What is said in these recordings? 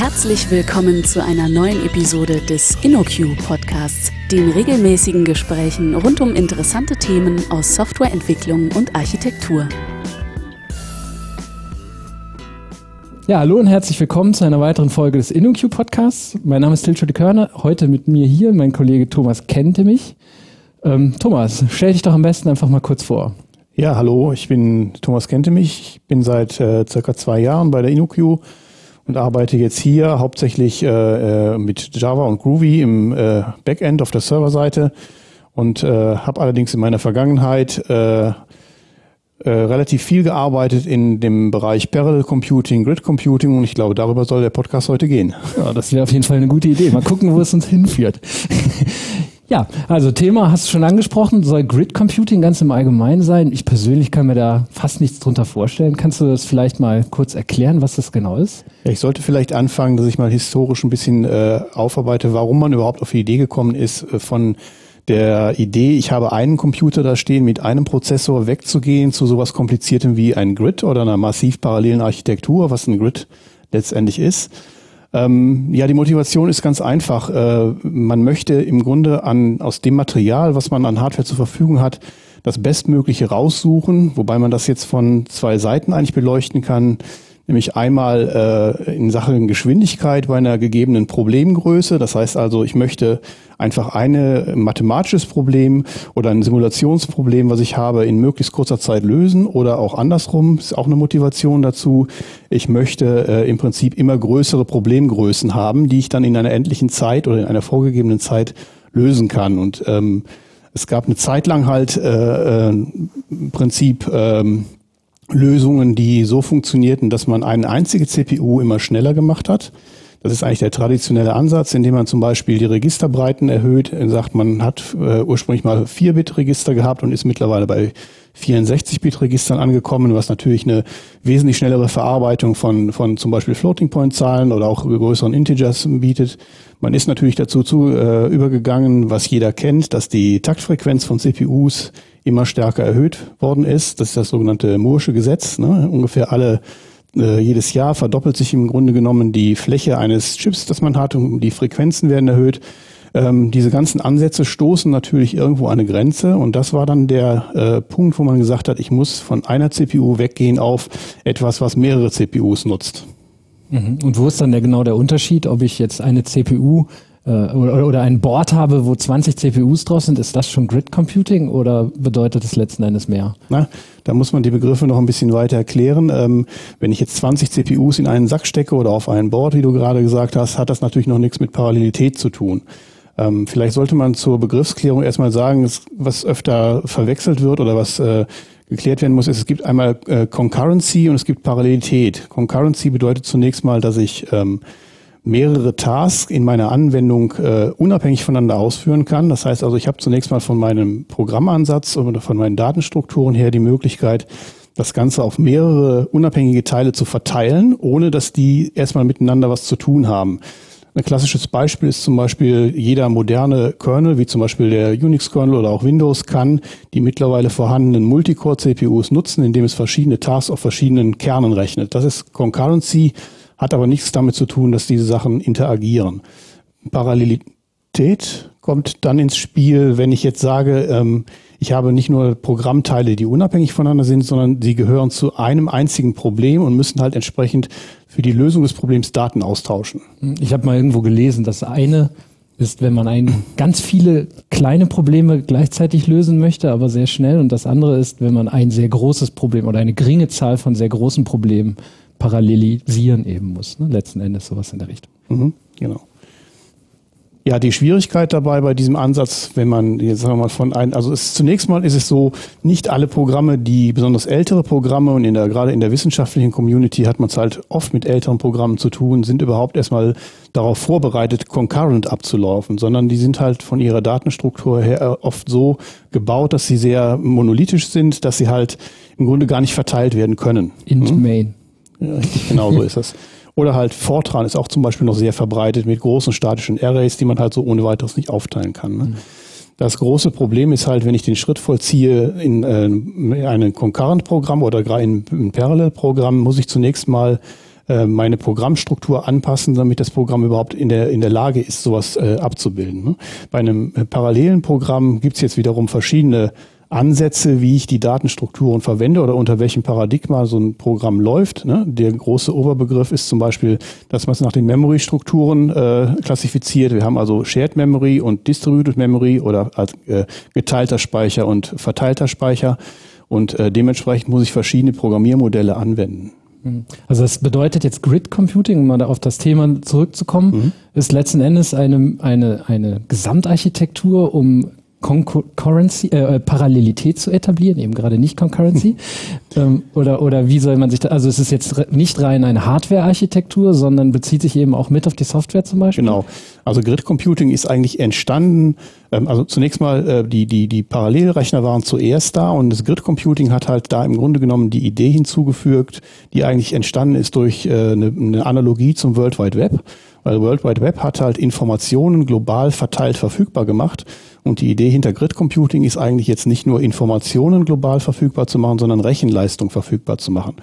Herzlich willkommen zu einer neuen Episode des InnoQ Podcasts, den regelmäßigen Gesprächen rund um interessante Themen aus Softwareentwicklung und Architektur. Ja, hallo und herzlich willkommen zu einer weiteren Folge des InnoQ Podcasts. Mein Name ist Tilschute Körner. Heute mit mir hier mein Kollege Thomas kennte mich. Ähm, Thomas, stell dich doch am besten einfach mal kurz vor. Ja, hallo, ich bin Thomas Kente mich. Ich bin seit äh, circa zwei Jahren bei der InnoQ und arbeite jetzt hier hauptsächlich äh, äh, mit Java und Groovy im äh, Backend auf der Serverseite und äh, habe allerdings in meiner Vergangenheit äh, äh, relativ viel gearbeitet in dem Bereich Parallel Computing, Grid Computing und ich glaube, darüber soll der Podcast heute gehen. Ja, das wäre auf jeden Fall eine gute Idee. Mal gucken, wo es uns hinführt. Ja, also Thema hast du schon angesprochen, soll Grid Computing ganz im Allgemeinen sein. Ich persönlich kann mir da fast nichts drunter vorstellen. Kannst du das vielleicht mal kurz erklären, was das genau ist? Ja, ich sollte vielleicht anfangen, dass ich mal historisch ein bisschen äh, aufarbeite, warum man überhaupt auf die Idee gekommen ist, äh, von der Idee, ich habe einen Computer da stehen, mit einem Prozessor wegzugehen zu sowas kompliziertem wie ein Grid oder einer massiv parallelen Architektur, was ein Grid letztendlich ist. Ähm, ja, die Motivation ist ganz einfach. Äh, man möchte im Grunde an, aus dem Material, was man an Hardware zur Verfügung hat, das Bestmögliche raussuchen, wobei man das jetzt von zwei Seiten eigentlich beleuchten kann nämlich einmal äh, in Sachen Geschwindigkeit bei einer gegebenen Problemgröße. Das heißt also, ich möchte einfach eine mathematisches Problem oder ein Simulationsproblem, was ich habe, in möglichst kurzer Zeit lösen oder auch andersrum, ist auch eine Motivation dazu. Ich möchte äh, im Prinzip immer größere Problemgrößen haben, die ich dann in einer endlichen Zeit oder in einer vorgegebenen Zeit lösen kann. Und ähm, es gab eine Zeit lang halt äh, äh, im Prinzip ähm, Lösungen, die so funktionierten, dass man eine einzige CPU immer schneller gemacht hat. Das ist eigentlich der traditionelle Ansatz, indem man zum Beispiel die Registerbreiten erhöht. Er sagt, man hat äh, ursprünglich mal 4-Bit-Register gehabt und ist mittlerweile bei 64-Bit-Registern angekommen, was natürlich eine wesentlich schnellere Verarbeitung von, von zum Beispiel Floating-Point-Zahlen oder auch größeren Integers bietet. Man ist natürlich dazu zu, äh, übergegangen, was jeder kennt, dass die Taktfrequenz von CPUs immer stärker erhöht worden ist. Das ist das sogenannte Moore'sche Gesetz. Ne? Ungefähr alle äh, jedes Jahr verdoppelt sich im Grunde genommen die Fläche eines Chips, das man hat, und die Frequenzen werden erhöht. Ähm, diese ganzen Ansätze stoßen natürlich irgendwo an eine Grenze und das war dann der äh, Punkt, wo man gesagt hat, ich muss von einer CPU weggehen auf etwas, was mehrere CPUs nutzt. Mhm. Und wo ist dann der, genau der Unterschied, ob ich jetzt eine CPU äh, oder, ein Board habe, wo 20 CPUs draus sind, ist das schon Grid Computing oder bedeutet es letzten Endes mehr? Na, da muss man die Begriffe noch ein bisschen weiter erklären. Ähm, wenn ich jetzt 20 CPUs in einen Sack stecke oder auf ein Board, wie du gerade gesagt hast, hat das natürlich noch nichts mit Parallelität zu tun. Ähm, vielleicht sollte man zur Begriffsklärung erstmal sagen, was öfter verwechselt wird oder was äh, geklärt werden muss, ist, es gibt einmal äh, Concurrency und es gibt Parallelität. Concurrency bedeutet zunächst mal, dass ich ähm, mehrere Tasks in meiner Anwendung äh, unabhängig voneinander ausführen kann. Das heißt also, ich habe zunächst mal von meinem Programmansatz oder von meinen Datenstrukturen her die Möglichkeit, das Ganze auf mehrere unabhängige Teile zu verteilen, ohne dass die erstmal miteinander was zu tun haben. Ein klassisches Beispiel ist zum Beispiel jeder moderne Kernel, wie zum Beispiel der Unix-Kernel oder auch Windows, kann die mittlerweile vorhandenen Multicore-CPUs nutzen, indem es verschiedene Tasks auf verschiedenen Kernen rechnet. Das ist Concurrency, hat aber nichts damit zu tun, dass diese Sachen interagieren. Parallelität kommt dann ins Spiel, wenn ich jetzt sage, ähm, ich habe nicht nur Programmteile, die unabhängig voneinander sind, sondern sie gehören zu einem einzigen Problem und müssen halt entsprechend für die Lösung des Problems Daten austauschen. Ich habe mal irgendwo gelesen, dass eine ist, wenn man ein, ganz viele kleine Probleme gleichzeitig lösen möchte, aber sehr schnell. Und das andere ist, wenn man ein sehr großes Problem oder eine geringe Zahl von sehr großen Problemen parallelisieren eben muss. Ne? Letzten Endes sowas in der Richtung. Mhm, genau. Ja, die Schwierigkeit dabei bei diesem Ansatz, wenn man jetzt sagen wir mal von ein, also es, zunächst mal ist es so, nicht alle Programme, die besonders ältere Programme und in der, gerade in der wissenschaftlichen Community hat man es halt oft mit älteren Programmen zu tun, sind überhaupt erstmal darauf vorbereitet, concurrent abzulaufen, sondern die sind halt von ihrer Datenstruktur her oft so gebaut, dass sie sehr monolithisch sind, dass sie halt im Grunde gar nicht verteilt werden können. Int hm? main. Richtig, genau so ist das. Oder halt Fortran ist auch zum Beispiel noch sehr verbreitet mit großen statischen Arrays, die man halt so ohne weiteres nicht aufteilen kann. Ne? Mhm. Das große Problem ist halt, wenn ich den Schritt vollziehe in, äh, in einem Concurrent-Programm oder gerade in, in Parallel-Programm, muss ich zunächst mal äh, meine Programmstruktur anpassen, damit das Programm überhaupt in der, in der Lage ist, sowas äh, abzubilden. Ne? Bei einem äh, parallelen Programm gibt es jetzt wiederum verschiedene Ansätze, wie ich die Datenstrukturen verwende oder unter welchem Paradigma so ein Programm läuft. Ne? Der große Oberbegriff ist zum Beispiel, dass man es nach den Memory-Strukturen äh, klassifiziert. Wir haben also Shared Memory und Distributed Memory oder als äh, geteilter Speicher und verteilter Speicher. Und äh, dementsprechend muss ich verschiedene Programmiermodelle anwenden. Mhm. Also das bedeutet jetzt Grid Computing, um mal auf das Thema zurückzukommen, mhm. ist letzten Endes eine, eine, eine Gesamtarchitektur, um Concurrency, äh, Parallelität zu etablieren, eben gerade nicht Concurrency. ähm, oder, oder wie soll man sich da, also es ist jetzt nicht rein eine Hardware-Architektur, sondern bezieht sich eben auch mit auf die Software zum Beispiel? Genau. Also Grid Computing ist eigentlich entstanden, ähm, also zunächst mal äh, die, die, die Parallelrechner waren zuerst da und das Grid Computing hat halt da im Grunde genommen die Idee hinzugefügt, die eigentlich entstanden ist durch äh, eine, eine Analogie zum World Wide Web. Weil World Wide Web hat halt Informationen global verteilt verfügbar gemacht und die Idee hinter Grid Computing ist eigentlich jetzt nicht nur Informationen global verfügbar zu machen, sondern Rechenleistung verfügbar zu machen.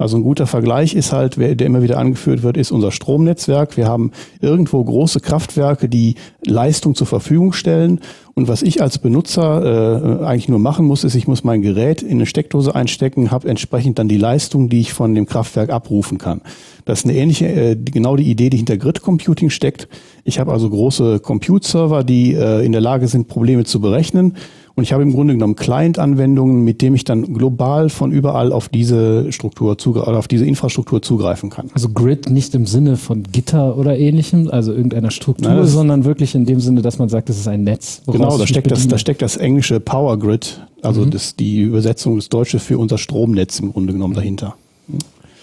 Also ein guter Vergleich ist halt, der immer wieder angeführt wird, ist unser Stromnetzwerk. Wir haben irgendwo große Kraftwerke, die Leistung zur Verfügung stellen. Und was ich als Benutzer äh, eigentlich nur machen muss, ist, ich muss mein Gerät in eine Steckdose einstecken, habe entsprechend dann die Leistung, die ich von dem Kraftwerk abrufen kann. Das ist eine ähnliche, äh, genau die Idee, die hinter Grid Computing steckt. Ich habe also große Compute-Server, die äh, in der Lage sind, Probleme zu berechnen. Und ich habe im Grunde genommen Client-Anwendungen, mit dem ich dann global von überall auf diese Struktur oder auf diese Infrastruktur zugreifen kann. Also Grid nicht im Sinne von Gitter oder ähnlichem, also irgendeiner Struktur, Nein, sondern wirklich in dem Sinne, dass man sagt, es ist ein Netz. Genau, da steckt, das, da steckt das englische Power Grid, also mhm. das, die Übersetzung des Deutsche für unser Stromnetz im Grunde genommen dahinter.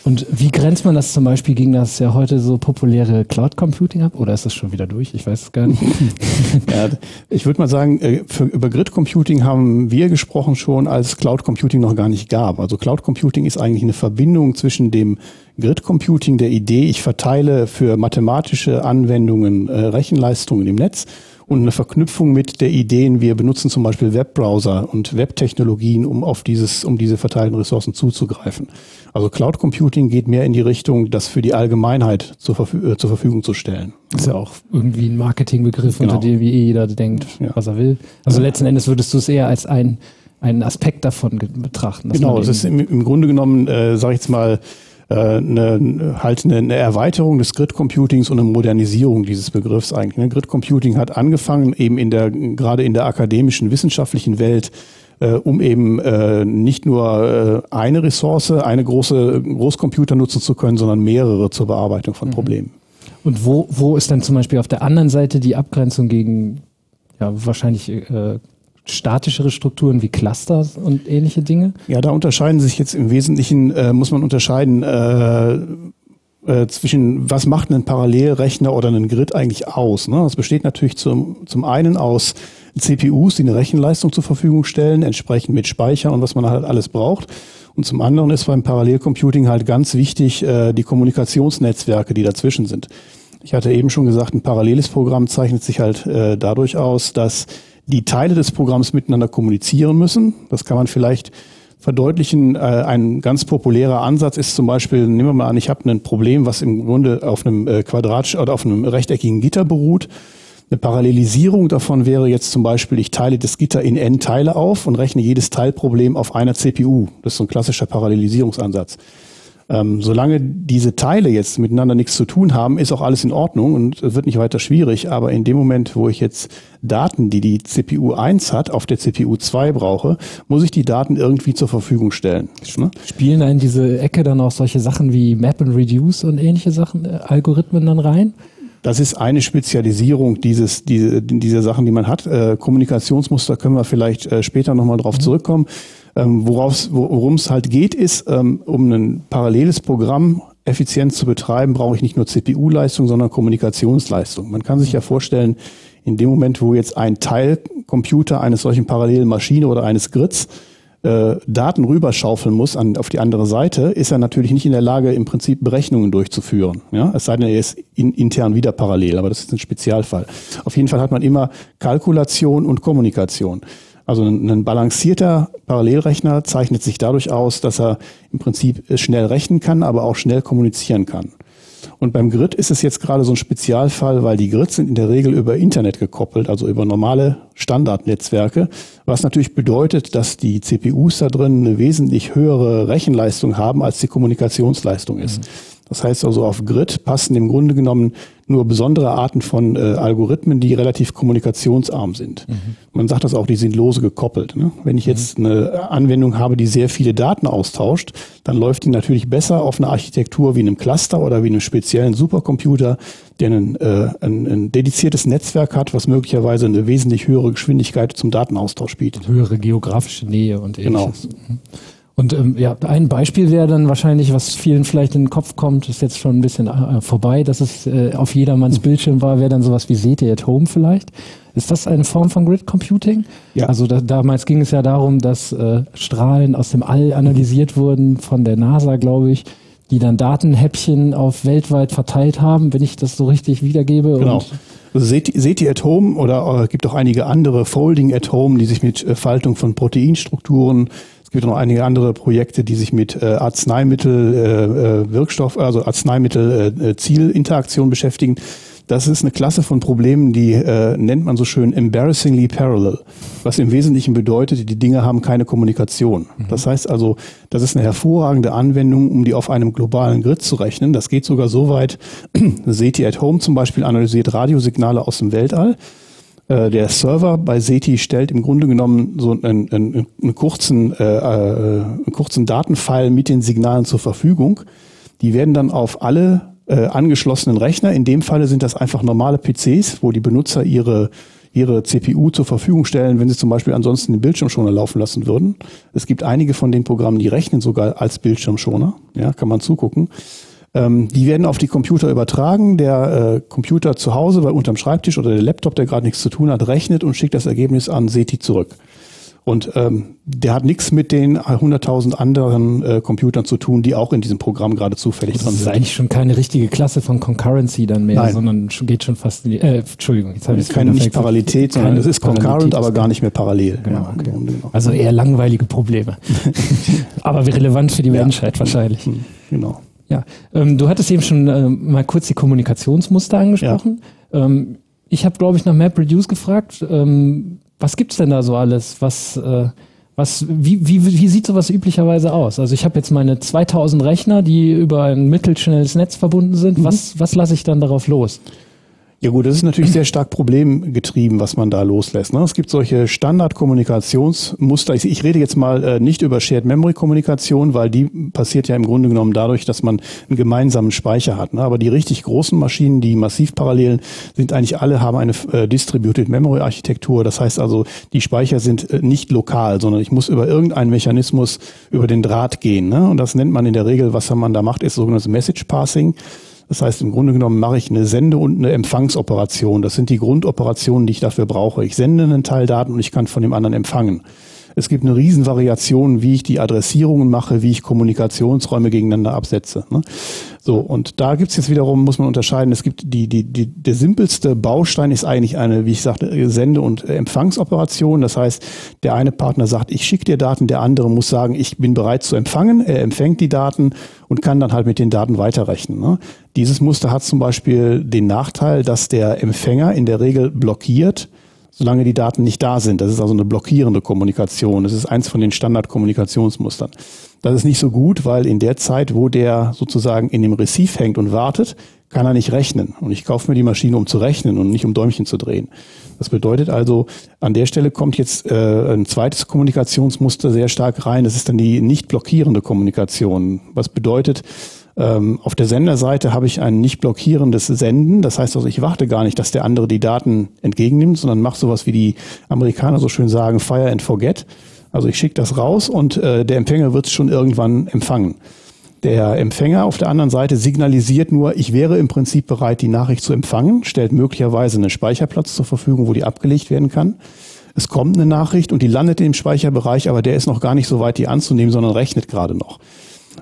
Und wie grenzt man das zum Beispiel gegen das ja heute so populäre Cloud Computing ab? Oder ist das schon wieder durch? Ich weiß es gar nicht. ja, ich würde mal sagen, äh, für, über Grid Computing haben wir gesprochen schon, als Cloud Computing noch gar nicht gab. Also Cloud Computing ist eigentlich eine Verbindung zwischen dem Grid Computing, der Idee, ich verteile für mathematische Anwendungen äh, Rechenleistungen im Netz und eine Verknüpfung mit der Ideen, wir benutzen zum Beispiel Webbrowser und Webtechnologien, um auf dieses, um diese verteilten Ressourcen zuzugreifen. Also Cloud Computing geht mehr in die Richtung, das für die Allgemeinheit zur, Verfü äh, zur Verfügung zu stellen. Das ist ja auch irgendwie ein Marketingbegriff, genau. unter dem wie jeder denkt, ja. was er will. Also letzten Endes würdest du es eher als ein, einen Aspekt davon betrachten. Genau, es ist im, im Grunde genommen, äh, sage ich jetzt mal, eine, halt eine, eine Erweiterung des Grid Computings und eine Modernisierung dieses Begriffs eigentlich. Ne? Grid Computing hat angefangen eben in der gerade in der akademischen wissenschaftlichen Welt äh, um eben äh, nicht nur äh, eine Ressource, eine große Großcomputer nutzen zu können, sondern mehrere zur Bearbeitung von mhm. Problemen. Und wo, wo ist dann zum Beispiel auf der anderen Seite die Abgrenzung gegen ja, wahrscheinlich äh, statischere Strukturen wie Cluster und ähnliche Dinge? Ja, da unterscheiden sich jetzt im Wesentlichen, äh, muss man unterscheiden äh, äh, zwischen, was macht ein Parallelrechner oder ein Grid eigentlich aus? Ne? Das besteht natürlich zum, zum einen aus CPUs, die eine Rechenleistung zur Verfügung stellen, entsprechend mit Speicher und was man halt alles braucht. Und zum anderen ist beim Parallelcomputing halt ganz wichtig äh, die Kommunikationsnetzwerke, die dazwischen sind. Ich hatte eben schon gesagt, ein paralleles Programm zeichnet sich halt äh, dadurch aus, dass die Teile des Programms miteinander kommunizieren müssen. Das kann man vielleicht verdeutlichen. Äh, ein ganz populärer Ansatz ist zum Beispiel, nehmen wir mal an, ich habe ein Problem, was im Grunde auf einem äh, Quadrat oder auf einem rechteckigen Gitter beruht. Eine Parallelisierung davon wäre jetzt zum Beispiel, ich teile das Gitter in n Teile auf und rechne jedes Teilproblem auf einer CPU. Das ist so ein klassischer Parallelisierungsansatz. Ähm, solange diese Teile jetzt miteinander nichts zu tun haben, ist auch alles in Ordnung und wird nicht weiter schwierig. Aber in dem Moment, wo ich jetzt Daten, die die CPU 1 hat, auf der CPU 2 brauche, muss ich die Daten irgendwie zur Verfügung stellen. Ne? Spielen da in diese Ecke dann auch solche Sachen wie Map and Reduce und ähnliche Sachen, äh, Algorithmen dann rein? Das ist eine Spezialisierung dieses, diese, dieser Sachen, die man hat. Äh, Kommunikationsmuster können wir vielleicht äh, später nochmal drauf mhm. zurückkommen. Ähm, worum es halt geht, ist, ähm, um ein paralleles Programm effizient zu betreiben, brauche ich nicht nur CPU-Leistung, sondern Kommunikationsleistung. Man kann sich ja vorstellen, in dem Moment, wo jetzt ein Teilcomputer eines solchen parallelen Maschine oder eines Grids äh, Daten rüberschaufeln muss an, auf die andere Seite, ist er natürlich nicht in der Lage, im Prinzip Berechnungen durchzuführen. Ja? Es sei denn, er ist in, intern wieder parallel, aber das ist ein Spezialfall. Auf jeden Fall hat man immer Kalkulation und Kommunikation. Also ein balancierter Parallelrechner zeichnet sich dadurch aus, dass er im Prinzip schnell rechnen kann, aber auch schnell kommunizieren kann. Und beim Grid ist es jetzt gerade so ein Spezialfall, weil die Grids sind in der Regel über Internet gekoppelt, also über normale Standardnetzwerke, was natürlich bedeutet, dass die CPUs da drin eine wesentlich höhere Rechenleistung haben, als die Kommunikationsleistung ist. Mhm. Das heißt also, auf Grid passen im Grunde genommen nur besondere Arten von äh, Algorithmen, die relativ kommunikationsarm sind. Mhm. Man sagt das auch, die sind lose gekoppelt. Ne? Wenn ich mhm. jetzt eine Anwendung habe, die sehr viele Daten austauscht, dann läuft die natürlich besser auf einer Architektur wie einem Cluster oder wie einem speziellen Supercomputer, der ein, äh, ein, ein dediziertes Netzwerk hat, was möglicherweise eine wesentlich höhere Geschwindigkeit zum Datenaustausch bietet. Höhere geografische Nähe und ähnliches. Genau. Mhm. Und ähm, ja, ein Beispiel wäre dann wahrscheinlich, was vielen vielleicht in den Kopf kommt, ist jetzt schon ein bisschen äh, vorbei, dass es äh, auf jedermanns Bildschirm war, wäre dann sowas wie SETI at Home vielleicht. Ist das eine Form von Grid Computing? Ja. Also da, damals ging es ja darum, dass äh, Strahlen aus dem All analysiert wurden von der NASA, glaube ich, die dann Datenhäppchen auf weltweit verteilt haben, wenn ich das so richtig wiedergebe. Genau. Also SETI, SETI at Home oder äh, gibt auch einige andere Folding at Home, die sich mit äh, Faltung von Proteinstrukturen es gibt noch einige andere Projekte, die sich mit äh, Arzneimittel, äh, äh, Wirkstoff, also Arzneimittel, äh, äh, beschäftigen. Das ist eine Klasse von Problemen, die äh, nennt man so schön embarrassingly parallel, was im Wesentlichen bedeutet, die Dinge haben keine Kommunikation. Mhm. Das heißt also, das ist eine hervorragende Anwendung, um die auf einem globalen Grid zu rechnen. Das geht sogar so weit, SETI at Home zum Beispiel analysiert Radiosignale aus dem Weltall äh, der Server bei SETI stellt im Grunde genommen so einen, einen, einen kurzen, äh, äh, kurzen Datenfile mit den Signalen zur Verfügung. Die werden dann auf alle äh, angeschlossenen Rechner, in dem Falle sind das einfach normale PCs, wo die Benutzer ihre ihre CPU zur Verfügung stellen, wenn sie zum Beispiel ansonsten den Bildschirmschoner laufen lassen würden. Es gibt einige von den Programmen, die rechnen sogar als Bildschirmschoner. Ja, kann man zugucken. Ähm, die werden auf die Computer übertragen. Der äh, Computer zu Hause bei unterm Schreibtisch oder der Laptop, der gerade nichts zu tun hat, rechnet und schickt das Ergebnis an SETI zurück. Und ähm, der hat nichts mit den 100.000 anderen äh, Computern zu tun, die auch in diesem Programm gerade zufällig dran sind. Das ist eigentlich schon keine richtige Klasse von Concurrency dann mehr, Nein. sondern geht schon fast in die, äh, Entschuldigung, jetzt habe ich keine nicht Parallelität, sondern es ist concurrent, aber gar nicht mehr parallel. Genau, ja, okay. genau. Also eher langweilige Probleme. aber relevant für die ja. Menschheit wahrscheinlich. Hm, genau. Ja, ähm, du hattest eben schon äh, mal kurz die Kommunikationsmuster angesprochen. Ja. Ähm, ich habe, glaube ich, nach MapReduce gefragt. Ähm, was gibt's denn da so alles? Was, äh, was, wie, wie, wie sieht sowas üblicherweise aus? Also ich habe jetzt meine 2000 Rechner, die über ein mittelschnelles Netz verbunden sind. Mhm. Was, was lasse ich dann darauf los? Ja gut, das ist natürlich sehr stark problemgetrieben, was man da loslässt. Ne? Es gibt solche Standard-Kommunikationsmuster. Ich, ich, rede jetzt mal äh, nicht über Shared Memory Kommunikation, weil die passiert ja im Grunde genommen dadurch, dass man einen gemeinsamen Speicher hat. Ne? Aber die richtig großen Maschinen, die massiv parallelen, sind eigentlich alle haben eine äh, Distributed Memory Architektur. Das heißt also, die Speicher sind äh, nicht lokal, sondern ich muss über irgendeinen Mechanismus über den Draht gehen. Ne? Und das nennt man in der Regel, was man da macht, ist sogenanntes Message Passing. Das heißt, im Grunde genommen mache ich eine Sende- und eine Empfangsoperation. Das sind die Grundoperationen, die ich dafür brauche. Ich sende einen Teil Daten und ich kann von dem anderen empfangen. Es gibt eine Riesenvariation, wie ich die Adressierungen mache, wie ich Kommunikationsräume gegeneinander absetze. Ne? So, und da gibt's jetzt wiederum, muss man unterscheiden, es gibt die, die, die, der simpelste Baustein ist eigentlich eine, wie ich sagte, Sende- und Empfangsoperation. Das heißt, der eine Partner sagt, ich schicke dir Daten, der andere muss sagen, ich bin bereit zu empfangen, er empfängt die Daten und kann dann halt mit den Daten weiterrechnen. Ne? Dieses Muster hat zum Beispiel den Nachteil, dass der Empfänger in der Regel blockiert, solange die Daten nicht da sind. Das ist also eine blockierende Kommunikation. Das ist eins von den Standardkommunikationsmustern. Das ist nicht so gut, weil in der Zeit, wo der sozusagen in dem Receive hängt und wartet, kann er nicht rechnen. Und ich kaufe mir die Maschine, um zu rechnen und nicht um Däumchen zu drehen. Das bedeutet also, an der Stelle kommt jetzt äh, ein zweites Kommunikationsmuster sehr stark rein. Das ist dann die nicht blockierende Kommunikation. Was bedeutet, ähm, auf der Senderseite habe ich ein nicht blockierendes Senden. Das heißt also, ich warte gar nicht, dass der andere die Daten entgegennimmt, sondern mache sowas, wie die Amerikaner so schön sagen, fire and forget. Also ich schicke das raus und äh, der Empfänger wird es schon irgendwann empfangen. Der Empfänger auf der anderen Seite signalisiert nur, ich wäre im Prinzip bereit, die Nachricht zu empfangen, stellt möglicherweise einen Speicherplatz zur Verfügung, wo die abgelegt werden kann. Es kommt eine Nachricht und die landet im Speicherbereich, aber der ist noch gar nicht so weit, die anzunehmen, sondern rechnet gerade noch.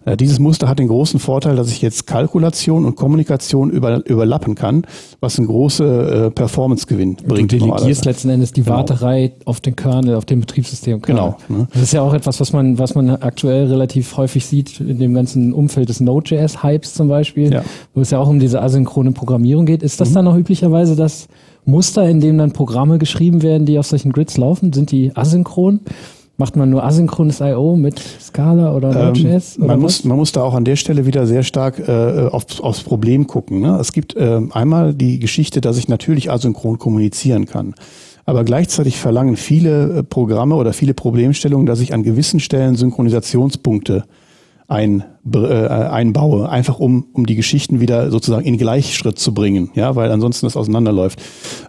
Äh, dieses Muster hat den großen Vorteil, dass ich jetzt Kalkulation und Kommunikation über, überlappen kann, was einen großen äh, Performance-Gewinn bringt. Du delegierst letzten Endes die genau. Warterei auf den Kernel, auf dem Betriebssystem. Genau. Ne? Das ist ja auch etwas, was man, was man aktuell relativ häufig sieht in dem ganzen Umfeld des Node.js-Hypes zum Beispiel, ja. wo es ja auch um diese asynchrone Programmierung geht. Ist das mhm. dann auch üblicherweise das Muster, in dem dann Programme geschrieben werden, die auf solchen Grids laufen? Sind die asynchron? Macht man nur asynchrones I.O. mit Scala oder Node.js? Ähm, man, muss, man muss da auch an der Stelle wieder sehr stark äh, auf, aufs Problem gucken. Ne? Es gibt äh, einmal die Geschichte, dass ich natürlich asynchron kommunizieren kann. Aber gleichzeitig verlangen viele äh, Programme oder viele Problemstellungen, dass ich an gewissen Stellen Synchronisationspunkte ein, äh, einbaue, einfach um, um die Geschichten wieder sozusagen in Gleichschritt zu bringen, ja, weil ansonsten das auseinanderläuft.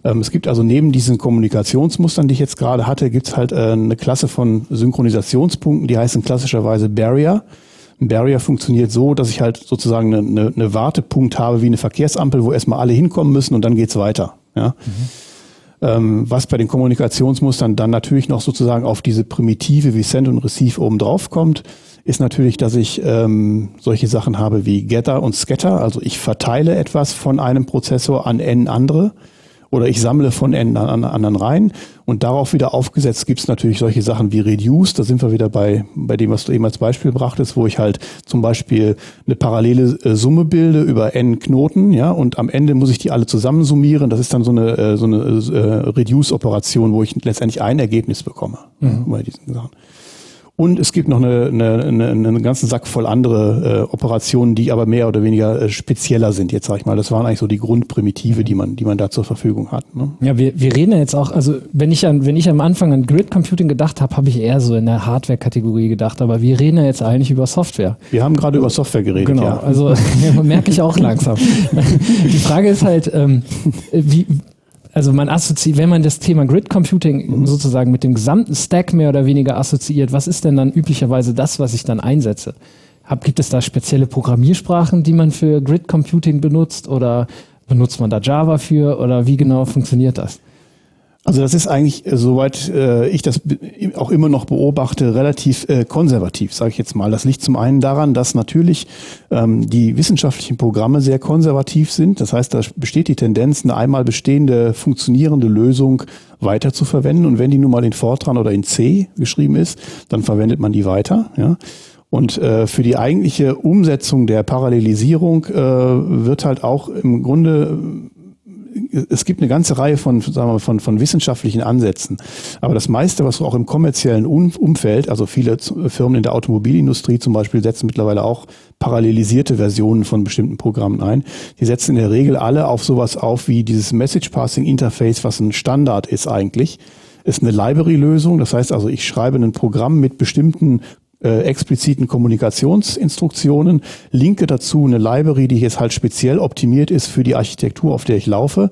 Ähm, es gibt also neben diesen Kommunikationsmustern, die ich jetzt gerade hatte, gibt es halt äh, eine Klasse von Synchronisationspunkten, die heißen klassischerweise Barrier. Ein Barrier funktioniert so, dass ich halt sozusagen eine, eine, eine Wartepunkt habe wie eine Verkehrsampel, wo erstmal alle hinkommen müssen und dann geht's weiter. Ja. Mhm. Ähm, was bei den Kommunikationsmustern dann natürlich noch sozusagen auf diese Primitive wie Send und Receive oben drauf kommt ist natürlich, dass ich ähm, solche Sachen habe wie Getter und Scatter. Also ich verteile etwas von einem Prozessor an n andere oder ich sammle von n an anderen rein und darauf wieder aufgesetzt gibt es natürlich solche Sachen wie Reduce. Da sind wir wieder bei, bei dem, was du eben als Beispiel brachtest, wo ich halt zum Beispiel eine parallele äh, Summe bilde über n Knoten, ja, und am Ende muss ich die alle zusammensummieren. Das ist dann so eine, äh, so eine äh, Reduce-Operation, wo ich letztendlich ein Ergebnis bekomme mhm. bei diesen Sachen. Und es gibt noch eine, eine, eine, einen ganzen Sack voll andere äh, Operationen, die aber mehr oder weniger äh, spezieller sind. Jetzt sage ich mal, das waren eigentlich so die Grundprimitive, die man, die man da zur Verfügung hat. Ne? Ja, wir, wir reden ja jetzt auch, also wenn ich an, wenn ich am Anfang an Grid Computing gedacht habe, habe ich eher so in der Hardware-Kategorie gedacht. Aber wir reden ja jetzt eigentlich über Software. Wir haben gerade über Software geredet. Genau, ja. also merke ich auch langsam. die Frage ist halt, ähm, wie also man assoziiert, wenn man das Thema Grid Computing mhm. sozusagen mit dem gesamten Stack mehr oder weniger assoziiert, was ist denn dann üblicherweise das, was ich dann einsetze? Hab, gibt es da spezielle Programmiersprachen, die man für Grid Computing benutzt oder benutzt man da Java für oder wie genau funktioniert das? Also das ist eigentlich, äh, soweit äh, ich das auch immer noch beobachte, relativ äh, konservativ, sage ich jetzt mal. Das liegt zum einen daran, dass natürlich ähm, die wissenschaftlichen Programme sehr konservativ sind. Das heißt, da besteht die Tendenz, eine einmal bestehende, funktionierende Lösung weiter zu verwenden. Und wenn die nun mal in Fortran oder in C geschrieben ist, dann verwendet man die weiter. Ja. Und äh, für die eigentliche Umsetzung der Parallelisierung äh, wird halt auch im Grunde es gibt eine ganze Reihe von, sagen wir, von, von wissenschaftlichen Ansätzen. Aber das meiste, was auch im kommerziellen Umfeld, also viele Firmen in der Automobilindustrie zum Beispiel setzen mittlerweile auch parallelisierte Versionen von bestimmten Programmen ein. Die setzen in der Regel alle auf sowas auf wie dieses Message Passing Interface, was ein Standard ist eigentlich ist eine Library-Lösung. Das heißt also, ich schreibe ein Programm mit bestimmten äh, expliziten Kommunikationsinstruktionen, linke dazu eine Library, die jetzt halt speziell optimiert ist für die Architektur, auf der ich laufe.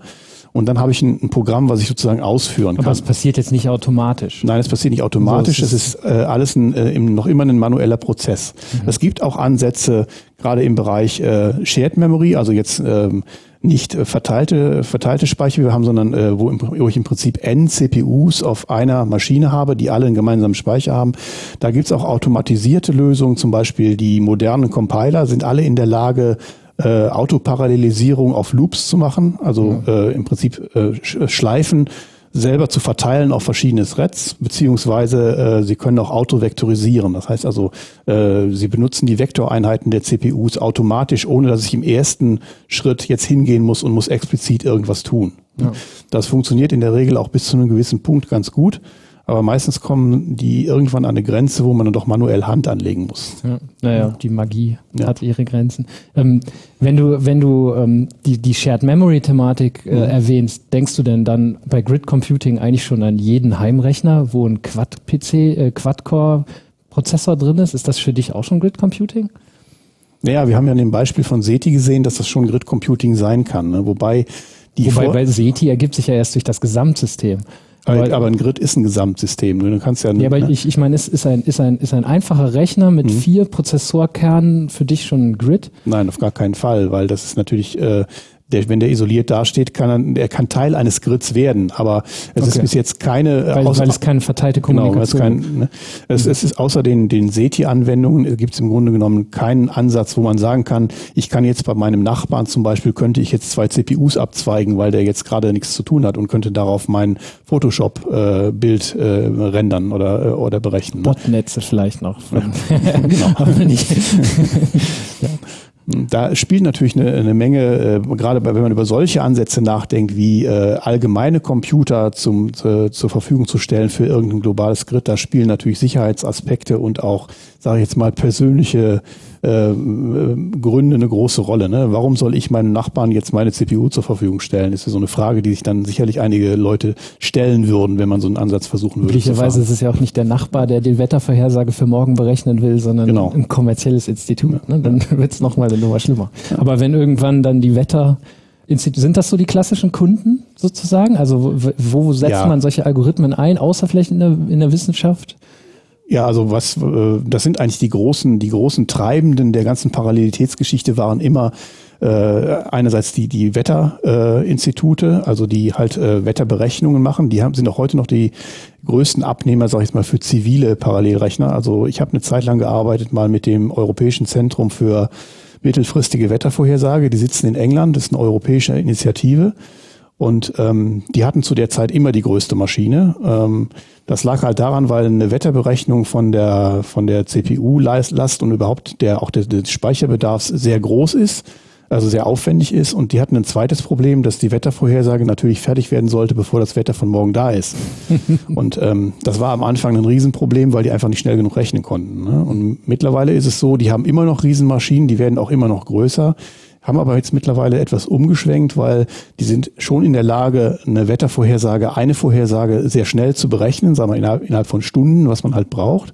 Und dann habe ich ein, ein, Programm, was ich sozusagen ausführen kann. Aber es passiert jetzt nicht automatisch. Nein, es passiert nicht automatisch. So, es ist, ist äh, alles ein, äh, noch immer ein manueller Prozess. Mhm. Es gibt auch Ansätze, gerade im Bereich äh, Shared Memory, also jetzt ähm, nicht äh, verteilte, verteilte Speicher haben, sondern äh, wo, im, wo ich im Prinzip n CPUs auf einer Maschine habe, die alle einen gemeinsamen Speicher haben. Da gibt's auch automatisierte Lösungen, zum Beispiel die modernen Compiler sind alle in der Lage, äh, Autoparallelisierung auf Loops zu machen, also ja. äh, im Prinzip äh, Schleifen selber zu verteilen auf verschiedene Threads, beziehungsweise äh, Sie können auch autovektorisieren. Das heißt also, äh, Sie benutzen die Vektoreinheiten der CPUs automatisch, ohne dass ich im ersten Schritt jetzt hingehen muss und muss explizit irgendwas tun. Ja. Das funktioniert in der Regel auch bis zu einem gewissen Punkt ganz gut. Aber meistens kommen die irgendwann an eine Grenze, wo man dann doch manuell Hand anlegen muss. Ja, naja, die Magie ja. hat ihre Grenzen. Ähm, wenn du, wenn du ähm, die, die Shared Memory Thematik äh, mhm. erwähnst, denkst du denn dann bei Grid Computing eigentlich schon an jeden Heimrechner, wo ein Quad-PC, äh, Quad-Core-Prozessor drin ist? Ist das für dich auch schon Grid Computing? Naja, wir haben ja in dem Beispiel von SETI gesehen, dass das schon Grid Computing sein kann. Ne? Wobei die Wobei bei SETI ergibt sich ja erst durch das Gesamtsystem. Aber, aber, ein Grid ist ein Gesamtsystem. Du kannst ja, ja, aber ne? ich, ich meine, ist, ist, ein, ist, ein, ist ein einfacher Rechner mit mhm. vier Prozessorkernen für dich schon ein Grid? Nein, auf gar keinen Fall, weil das ist natürlich äh, der, wenn der isoliert dasteht, kann er, er kann Teil eines Grids werden, aber es okay. ist bis jetzt keine, weil, außer, weil es keine verteilte Kommunikation genau, es, kein, ne, es, mhm. es ist außer den, den SETI-Anwendungen gibt es im Grunde genommen keinen Ansatz, wo man sagen kann, ich kann jetzt bei meinem Nachbarn zum Beispiel, könnte ich jetzt zwei CPUs abzweigen, weil der jetzt gerade nichts zu tun hat und könnte darauf mein Photoshop-Bild äh, äh, rendern oder, äh, oder berechnen. Ne? Botnetze vielleicht noch. Genau. ja. Da spielt natürlich eine, eine Menge, äh, gerade wenn man über solche Ansätze nachdenkt, wie äh, allgemeine Computer zum, äh, zur Verfügung zu stellen für irgendein globales Grid, da spielen natürlich Sicherheitsaspekte und auch, sage ich jetzt mal, persönliche äh, Gründe eine große Rolle. Ne? Warum soll ich meinem Nachbarn jetzt meine CPU zur Verfügung stellen? Ist ja so eine Frage, die sich dann sicherlich einige Leute stellen würden, wenn man so einen Ansatz versuchen würde. Möglicherweise ist es ja auch nicht der Nachbar, der die Wettervorhersage für morgen berechnen will, sondern genau. ein kommerzielles Institut. Ne? Dann wird es nochmal eine Nummer schlimmer. Ja. Aber wenn irgendwann dann die Wetter sind das so die klassischen Kunden sozusagen? Also wo setzt ja. man solche Algorithmen ein, außer vielleicht in der, in der Wissenschaft? Ja, also was, äh, das sind eigentlich die großen, die großen Treibenden der ganzen Parallelitätsgeschichte waren immer äh, einerseits die, die Wetterinstitute, äh, also die halt äh, Wetterberechnungen machen. Die haben, sind auch heute noch die größten Abnehmer, sag ich jetzt mal, für zivile Parallelrechner. Also ich habe eine Zeit lang gearbeitet mal mit dem Europäischen Zentrum für mittelfristige Wettervorhersage. Die sitzen in England, das ist eine europäische Initiative. Und ähm, die hatten zu der Zeit immer die größte Maschine. Ähm, das lag halt daran, weil eine Wetterberechnung von der, von der CPU-Last und überhaupt der, auch des, des Speicherbedarfs sehr groß ist, also sehr aufwendig ist. Und die hatten ein zweites Problem, dass die Wettervorhersage natürlich fertig werden sollte, bevor das Wetter von morgen da ist. und ähm, das war am Anfang ein Riesenproblem, weil die einfach nicht schnell genug rechnen konnten. Ne? Und mittlerweile ist es so, die haben immer noch Riesenmaschinen, die werden auch immer noch größer haben aber jetzt mittlerweile etwas umgeschwenkt, weil die sind schon in der Lage, eine Wettervorhersage, eine Vorhersage sehr schnell zu berechnen, sagen wir innerhalb, innerhalb von Stunden, was man halt braucht.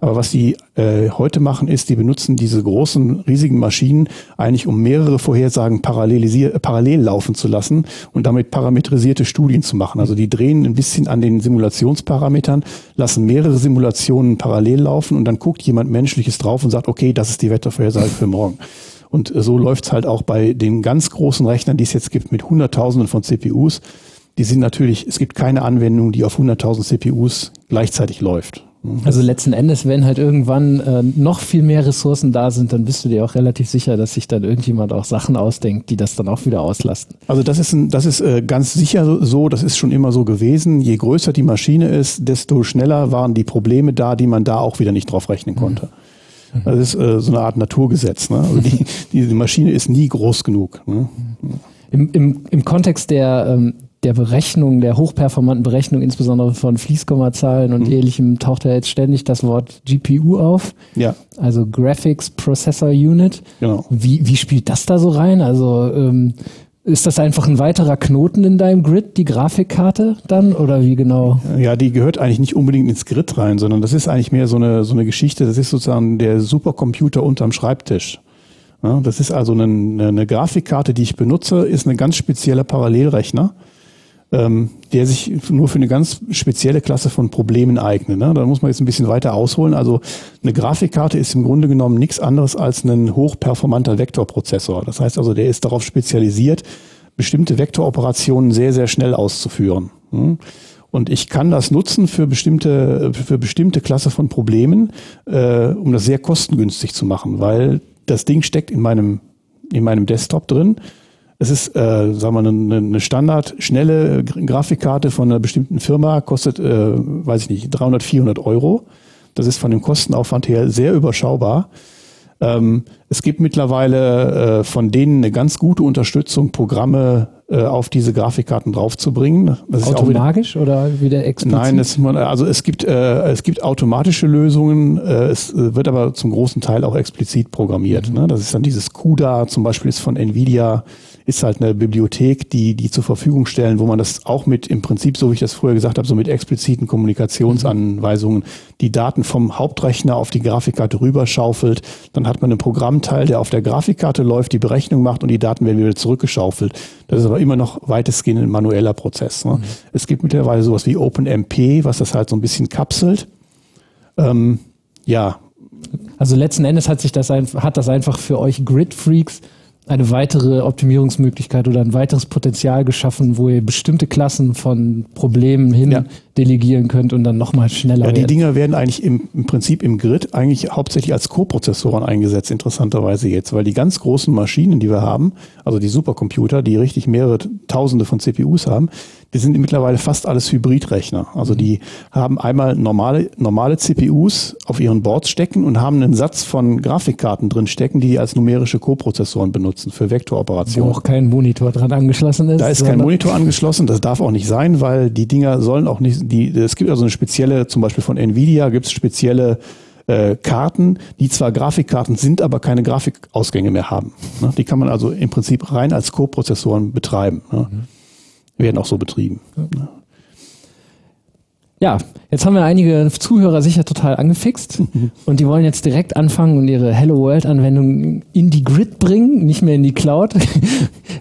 Aber was die äh, heute machen, ist, die benutzen diese großen, riesigen Maschinen eigentlich, um mehrere Vorhersagen parallel laufen zu lassen und damit parametrisierte Studien zu machen. Also die drehen ein bisschen an den Simulationsparametern, lassen mehrere Simulationen parallel laufen und dann guckt jemand Menschliches drauf und sagt, okay, das ist die Wettervorhersage für morgen. Und so läuft's halt auch bei den ganz großen Rechnern, die es jetzt gibt, mit Hunderttausenden von CPUs. Die sind natürlich, es gibt keine Anwendung, die auf 100.000 CPUs gleichzeitig läuft. Also letzten Endes, wenn halt irgendwann äh, noch viel mehr Ressourcen da sind, dann bist du dir auch relativ sicher, dass sich dann irgendjemand auch Sachen ausdenkt, die das dann auch wieder auslasten. Also das ist, ein, das ist äh, ganz sicher so, das ist schon immer so gewesen. Je größer die Maschine ist, desto schneller waren die Probleme da, die man da auch wieder nicht drauf rechnen konnte. Mhm. Das ist äh, so eine Art Naturgesetz. Ne? Also die, die Maschine ist nie groß genug. Ne? Im, im, Im Kontext der, ähm, der Berechnung, der hochperformanten Berechnung, insbesondere von Fließkommazahlen und mhm. ähnlichem, taucht ja jetzt ständig das Wort GPU auf. Ja. Also Graphics Processor Unit. Genau. Wie, wie spielt das da so rein? Also ähm, ist das einfach ein weiterer Knoten in deinem Grid, die Grafikkarte dann oder wie genau? Ja, die gehört eigentlich nicht unbedingt ins Grid rein, sondern das ist eigentlich mehr so eine, so eine Geschichte, das ist sozusagen der Supercomputer unterm Schreibtisch. Ja, das ist also eine, eine Grafikkarte, die ich benutze, ist ein ganz spezieller Parallelrechner ähm, der sich nur für eine ganz spezielle Klasse von Problemen eignet. Ne? Da muss man jetzt ein bisschen weiter ausholen. Also eine Grafikkarte ist im Grunde genommen nichts anderes als ein hochperformanter Vektorprozessor. Das heißt also, der ist darauf spezialisiert, bestimmte Vektoroperationen sehr, sehr schnell auszuführen. Hm? Und ich kann das nutzen für bestimmte, für bestimmte Klasse von Problemen, äh, um das sehr kostengünstig zu machen, weil das Ding steckt in meinem, in meinem Desktop drin es ist, äh, sagen wir, eine, eine Standard schnelle Grafikkarte von einer bestimmten Firma, kostet, äh, weiß ich nicht, 300, 400 Euro. Das ist von dem Kostenaufwand her sehr überschaubar. Ähm, es gibt mittlerweile äh, von denen eine ganz gute Unterstützung, Programme äh, auf diese Grafikkarten draufzubringen. Das Automatisch wieder, oder wieder explizit? Nein, das, also es gibt, äh, es gibt automatische Lösungen, äh, es äh, wird aber zum großen Teil auch explizit programmiert. Mhm. Ne? Das ist dann dieses CUDA, zum Beispiel ist von Nvidia ist halt eine Bibliothek, die die zur Verfügung stellen, wo man das auch mit im Prinzip, so wie ich das früher gesagt habe, so mit expliziten Kommunikationsanweisungen die Daten vom Hauptrechner auf die Grafikkarte rüberschaufelt. Dann hat man einen Programmteil, der auf der Grafikkarte läuft, die Berechnung macht und die Daten werden wieder zurückgeschaufelt. Das ist aber immer noch weitestgehend ein manueller Prozess. Ne? Mhm. Es gibt mittlerweile sowas wie OpenMP, was das halt so ein bisschen kapselt. Ähm, ja. Also letzten Endes hat sich das, hat das einfach für euch Grid-Freaks eine weitere Optimierungsmöglichkeit oder ein weiteres Potenzial geschaffen, wo ihr bestimmte Klassen von Problemen hin ja. delegieren könnt und dann nochmal schneller Ja, die werden. Dinger werden eigentlich im, im Prinzip im Grid eigentlich hauptsächlich als Co-Prozessoren eingesetzt, interessanterweise jetzt, weil die ganz großen Maschinen, die wir haben, also die Supercomputer, die richtig mehrere Tausende von CPUs haben, die sind mittlerweile fast alles Hybridrechner. Also die haben einmal normale, normale CPUs auf ihren Boards stecken und haben einen Satz von Grafikkarten drin stecken, die die als numerische Co-Prozessoren benutzen für Vektoroperationen. Wo auch kein Monitor dran angeschlossen ist. Da ist kein Monitor angeschlossen, das darf auch nicht sein, weil die Dinger sollen auch nicht, die, es gibt also eine spezielle, zum Beispiel von Nvidia gibt es spezielle äh, Karten, die zwar Grafikkarten sind, aber keine Grafikausgänge mehr haben. Ne? Die kann man also im Prinzip rein als Co-Prozessoren betreiben. Ne? Mhm werden auch so betrieben. Ja. Ja, jetzt haben wir einige Zuhörer sicher total angefixt und die wollen jetzt direkt anfangen und ihre Hello World Anwendung in die Grid bringen, nicht mehr in die Cloud.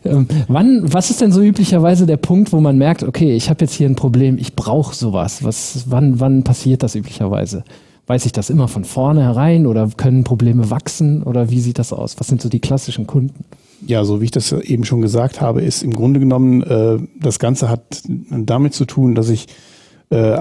Ähm, wann, was ist denn so üblicherweise der Punkt, wo man merkt, okay, ich habe jetzt hier ein Problem, ich brauche sowas. Was, wann, wann passiert das üblicherweise? Weiß ich das immer von vorne herein oder können Probleme wachsen oder wie sieht das aus? Was sind so die klassischen Kunden? Ja, so wie ich das eben schon gesagt habe, ist im Grunde genommen, äh, das Ganze hat damit zu tun, dass ich äh,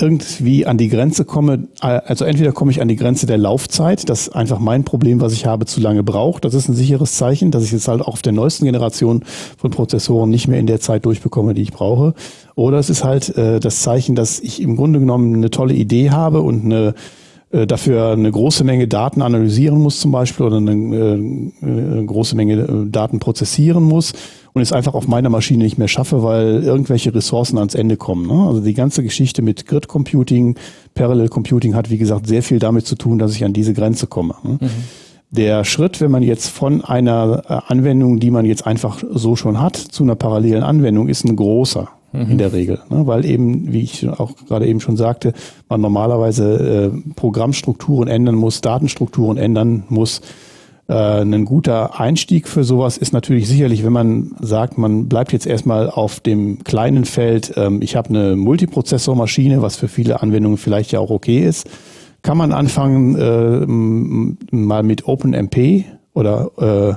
irgendwie an die Grenze komme, also entweder komme ich an die Grenze der Laufzeit, dass einfach mein Problem, was ich habe, zu lange braucht. Das ist ein sicheres Zeichen, dass ich jetzt halt auch auf der neuesten Generation von Prozessoren nicht mehr in der Zeit durchbekomme, die ich brauche. Oder es ist halt äh, das Zeichen, dass ich im Grunde genommen eine tolle Idee habe und eine äh, dafür eine große Menge Daten analysieren muss zum Beispiel oder eine, äh, eine große Menge äh, Daten prozessieren muss und es einfach auf meiner Maschine nicht mehr schaffe, weil irgendwelche Ressourcen ans Ende kommen. Ne? Also die ganze Geschichte mit Grid Computing, Parallel Computing hat wie gesagt sehr viel damit zu tun, dass ich an diese Grenze komme. Ne? Mhm. Der Schritt, wenn man jetzt von einer Anwendung, die man jetzt einfach so schon hat, zu einer parallelen Anwendung, ist ein großer mhm. in der Regel. Ne? Weil eben, wie ich auch gerade eben schon sagte, man normalerweise äh, Programmstrukturen ändern muss, Datenstrukturen ändern muss. Äh, ein guter Einstieg für sowas ist natürlich sicherlich, wenn man sagt, man bleibt jetzt erstmal auf dem kleinen Feld, ähm, ich habe eine Multiprozessormaschine, was für viele Anwendungen vielleicht ja auch okay ist, kann man anfangen äh, mal mit OpenMP oder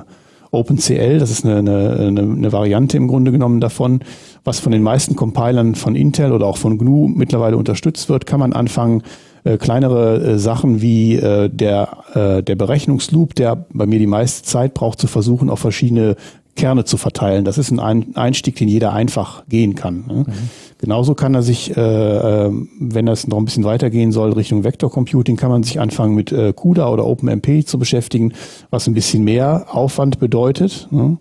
äh, OpenCL, das ist eine, eine, eine Variante im Grunde genommen davon, was von den meisten Compilern von Intel oder auch von GNU mittlerweile unterstützt wird, kann man anfangen, äh, kleinere äh, Sachen wie äh, der, äh, der Berechnungsloop, der bei mir die meiste Zeit braucht, zu versuchen, auf verschiedene Kerne zu verteilen. Das ist ein Einstieg, den jeder einfach gehen kann. Ne? Mhm. Genauso kann er sich, äh, äh, wenn das noch ein bisschen weitergehen soll, Richtung Vector Computing, kann man sich anfangen mit äh, CUDA oder OpenMP zu beschäftigen, was ein bisschen mehr Aufwand bedeutet. Ne?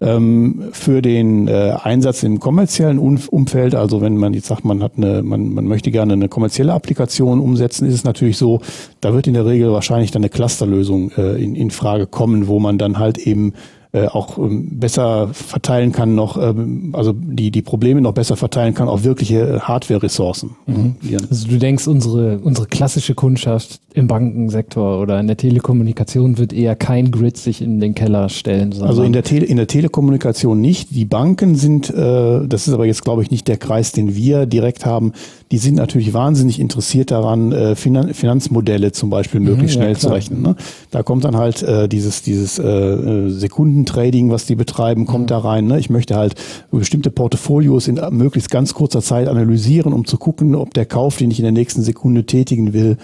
Ähm, für den Einsatz im kommerziellen Umfeld, also wenn man jetzt sagt, man hat eine, man, man möchte gerne eine kommerzielle Applikation umsetzen, ist es natürlich so, da wird in der Regel wahrscheinlich dann eine Clusterlösung in, in Frage kommen, wo man dann halt eben äh, auch ähm, besser verteilen kann, noch, ähm, also die, die Probleme noch besser verteilen kann auf wirkliche Hardware-Ressourcen. Mhm. Also du denkst, unsere, unsere klassische Kundschaft im Bankensektor oder in der Telekommunikation wird eher kein Grid sich in den Keller stellen. Also in der, Tele, in der Telekommunikation nicht. Die Banken sind, äh, das ist aber jetzt glaube ich nicht der Kreis, den wir direkt haben, die sind natürlich wahnsinnig interessiert daran, äh, Finan Finanzmodelle zum Beispiel mhm, möglichst mhm, schnell ja, zu rechnen. Ne? Da kommt dann halt äh, dieses, dieses äh, äh, Sekundentrading, was die betreiben, kommt mhm. da rein. Ne? Ich möchte halt bestimmte Portfolios in möglichst ganz kurzer Zeit analysieren, um zu gucken, ob der Kauf, den ich in der nächsten Sekunde tätigen will,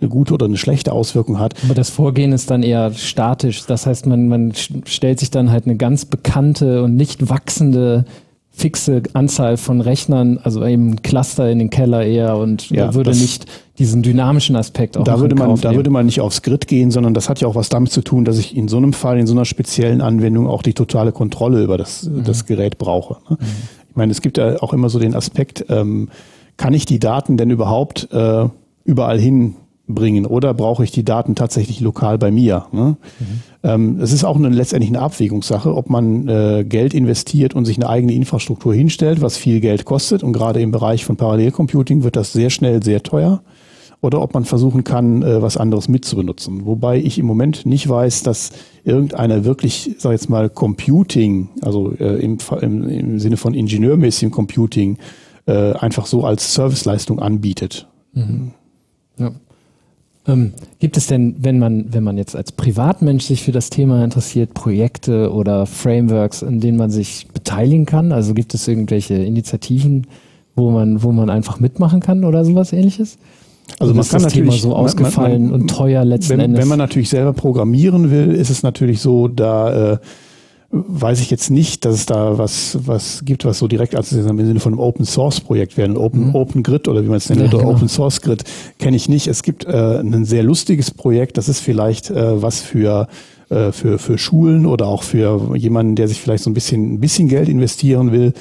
eine gute oder eine schlechte Auswirkung hat. Aber das Vorgehen ist dann eher statisch. Das heißt, man, man stellt sich dann halt eine ganz bekannte und nicht wachsende fixe Anzahl von Rechnern, also eben Cluster in den Keller eher und ja, würde nicht diesen dynamischen Aspekt auch da würde man Da würde man nicht aufs Grid gehen, sondern das hat ja auch was damit zu tun, dass ich in so einem Fall, in so einer speziellen Anwendung auch die totale Kontrolle über das, mhm. das Gerät brauche. Ne? Mhm. Ich meine, es gibt ja auch immer so den Aspekt, ähm, kann ich die Daten denn überhaupt äh, überall hin bringen oder brauche ich die Daten tatsächlich lokal bei mir? Ne? Mhm. Ähm, es ist auch eine, letztendlich eine Abwägungssache, ob man äh, Geld investiert und sich eine eigene Infrastruktur hinstellt, was viel Geld kostet und gerade im Bereich von Parallelcomputing wird das sehr schnell sehr teuer oder ob man versuchen kann, äh, was anderes mitzubenutzen. Wobei ich im Moment nicht weiß, dass irgendeiner wirklich, sag jetzt mal, Computing, also äh, im, im, im Sinne von ingenieurmäßigem Computing, äh, einfach so als Serviceleistung anbietet. Mhm. Ja. Ähm, gibt es denn, wenn man, wenn man jetzt als Privatmensch sich für das Thema interessiert, Projekte oder Frameworks, in denen man sich beteiligen kann? Also gibt es irgendwelche Initiativen, wo man, wo man einfach mitmachen kann oder sowas ähnliches? Also man kann das Thema so ausgefallen man, man, und teuer letzten wenn, Endes. Wenn man natürlich selber programmieren will, ist es natürlich so, da äh, weiß ich jetzt nicht, dass es da was, was gibt, was so direkt als im Sinne von einem Open Source Projekt wäre. Ein Open, mhm. Open Grid oder wie man es nennt, ja, oder genau. Open Source Grid kenne ich nicht. Es gibt äh, ein sehr lustiges Projekt, das ist vielleicht äh, was für äh, für, für Schulen oder auch für jemanden, der sich vielleicht so ein bisschen, ein bisschen Geld investieren will.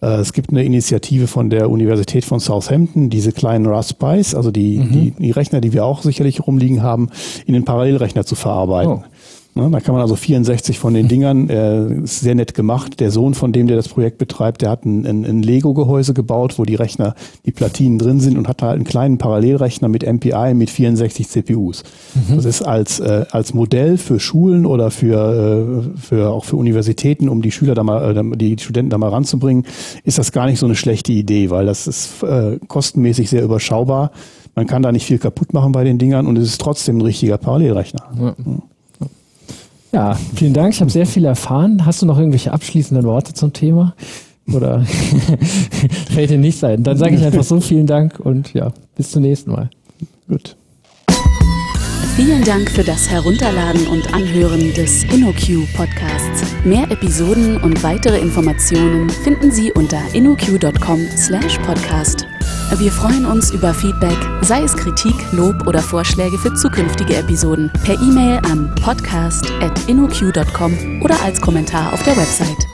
Äh, es gibt eine Initiative von der Universität von Southampton, diese kleinen Raspberries, also die, mhm. die, die Rechner, die wir auch sicherlich rumliegen haben, in den Parallelrechner zu verarbeiten. Oh. Ne, da kann man also 64 von den Dingern, äh, ist sehr nett gemacht. Der Sohn von dem, der das Projekt betreibt, der hat ein, ein, ein Lego-Gehäuse gebaut, wo die Rechner, die Platinen drin sind und hat halt einen kleinen Parallelrechner mit MPI mit 64 CPUs. Mhm. Das ist als, äh, als Modell für Schulen oder für, äh, für auch für Universitäten, um die Schüler da mal, äh, die Studenten da mal ranzubringen, ist das gar nicht so eine schlechte Idee, weil das ist äh, kostenmäßig sehr überschaubar. Man kann da nicht viel kaputt machen bei den Dingern und es ist trotzdem ein richtiger Parallelrechner. Ja. Ja, vielen Dank. Ich habe sehr viel erfahren. Hast du noch irgendwelche abschließenden Worte zum Thema? Oder fällt dir nichts ein? Dann sage ich einfach so vielen Dank und ja, bis zum nächsten Mal. Gut. Vielen Dank für das Herunterladen und Anhören des InnoQ Podcasts. Mehr Episoden und weitere Informationen finden Sie unter innoq.com/podcast. Wir freuen uns über Feedback, sei es Kritik, Lob oder Vorschläge für zukünftige Episoden, per E-Mail an podcast.innoq.com oder als Kommentar auf der Website.